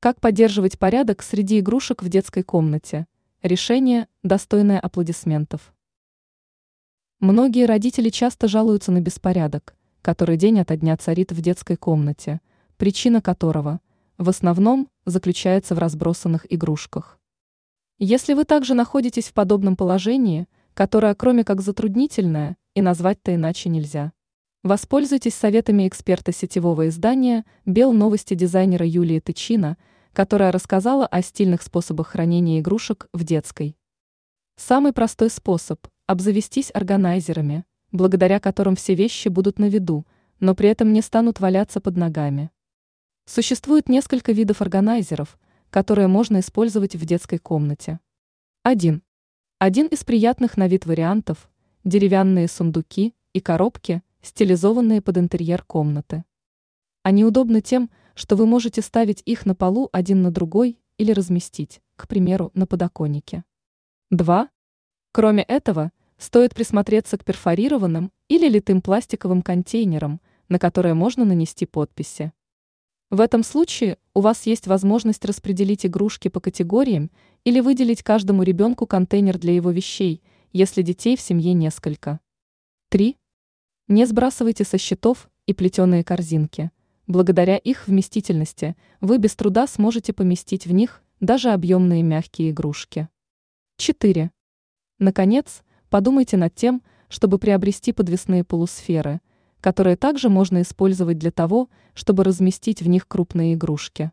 Как поддерживать порядок среди игрушек в детской комнате? Решение, достойное аплодисментов. Многие родители часто жалуются на беспорядок, который день ото дня царит в детской комнате, причина которого в основном заключается в разбросанных игрушках. Если вы также находитесь в подобном положении, которое кроме как затруднительное, и назвать-то иначе нельзя. Воспользуйтесь советами эксперта сетевого издания «Бел новости» дизайнера Юлии Тычина, которая рассказала о стильных способах хранения игрушек в детской. Самый простой способ – обзавестись органайзерами, благодаря которым все вещи будут на виду, но при этом не станут валяться под ногами. Существует несколько видов органайзеров, которые можно использовать в детской комнате. 1. Один из приятных на вид вариантов – деревянные сундуки и коробки – стилизованные под интерьер комнаты. Они удобны тем, что вы можете ставить их на полу один на другой или разместить, к примеру, на подоконнике. 2. Кроме этого, стоит присмотреться к перфорированным или литым пластиковым контейнерам, на которые можно нанести подписи. В этом случае у вас есть возможность распределить игрушки по категориям или выделить каждому ребенку контейнер для его вещей, если детей в семье несколько. 3. Не сбрасывайте со счетов и плетеные корзинки. Благодаря их вместительности вы без труда сможете поместить в них даже объемные мягкие игрушки. 4. Наконец, подумайте над тем, чтобы приобрести подвесные полусферы, которые также можно использовать для того, чтобы разместить в них крупные игрушки.